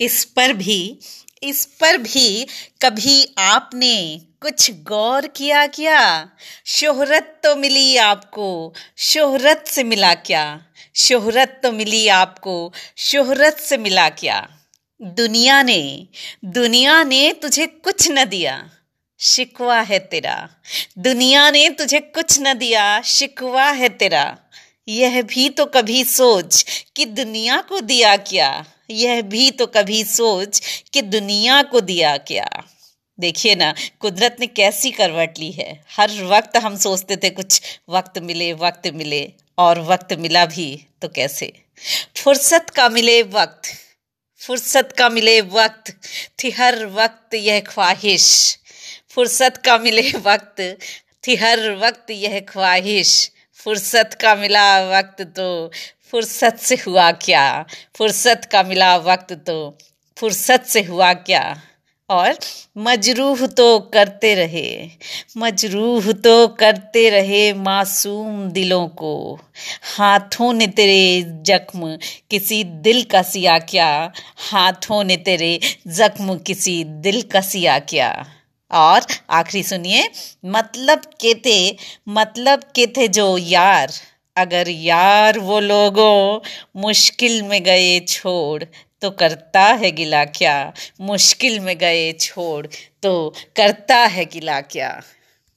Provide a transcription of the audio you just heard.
इस पर भी, इस पर भी कभी आपने कुछ गौर किया क्या? शोहरत तो मिली आपको, शोहरत से मिला क्या? शोहरत तो मिली आपको, शोहरत से मिला क्या? दुनिया ने दुनिया ने तुझे कुछ न दिया, शिकवा है तेरा। दुनिया ने तुझे कुछ न दिया, शिकवा है तेरा। यह भी तो कभी सोच कि दुनिया को दिया क्या? यह भी तो कभी सोच कि दुनिया को दिया क्या। देखिए ना, कुदरत ने कैसी करवट ली है। हर वक्त हम सोचते थे कुछ वक्त मिले वक्त मिले, और वक्त मिला भी तो कैसे? फुर्सत का मिले वक्त, फुर्सत का मिले वक्त, थी हर वक्त यह ख्वाहिश। फुर्सत का मिले वक्त, थी हर वक्त यह ख्वाहिश। फुर्सत का मिला वक्त तो फुर्सत से हुआ क्या? फुर्सत का मिला वक्त तो फुर्सत से हुआ क्या? और मजरूह तो करते रहे, मजरूह तो करते रहे मासूम दिलों को। हाथों ने तेरे जख्म किसी दिल का सिया क्या? हाथों ने तेरे जख्म किसी दिल का सिया क्या? और आखिरी सुनिए मतलब के थे मतलब के थे जो यार, अगर यार वो लोगों मुश्किल में गए छोड़ तो करता है गिला क्या, मुश्किल में गए छोड़ तो करता है गिला क्या।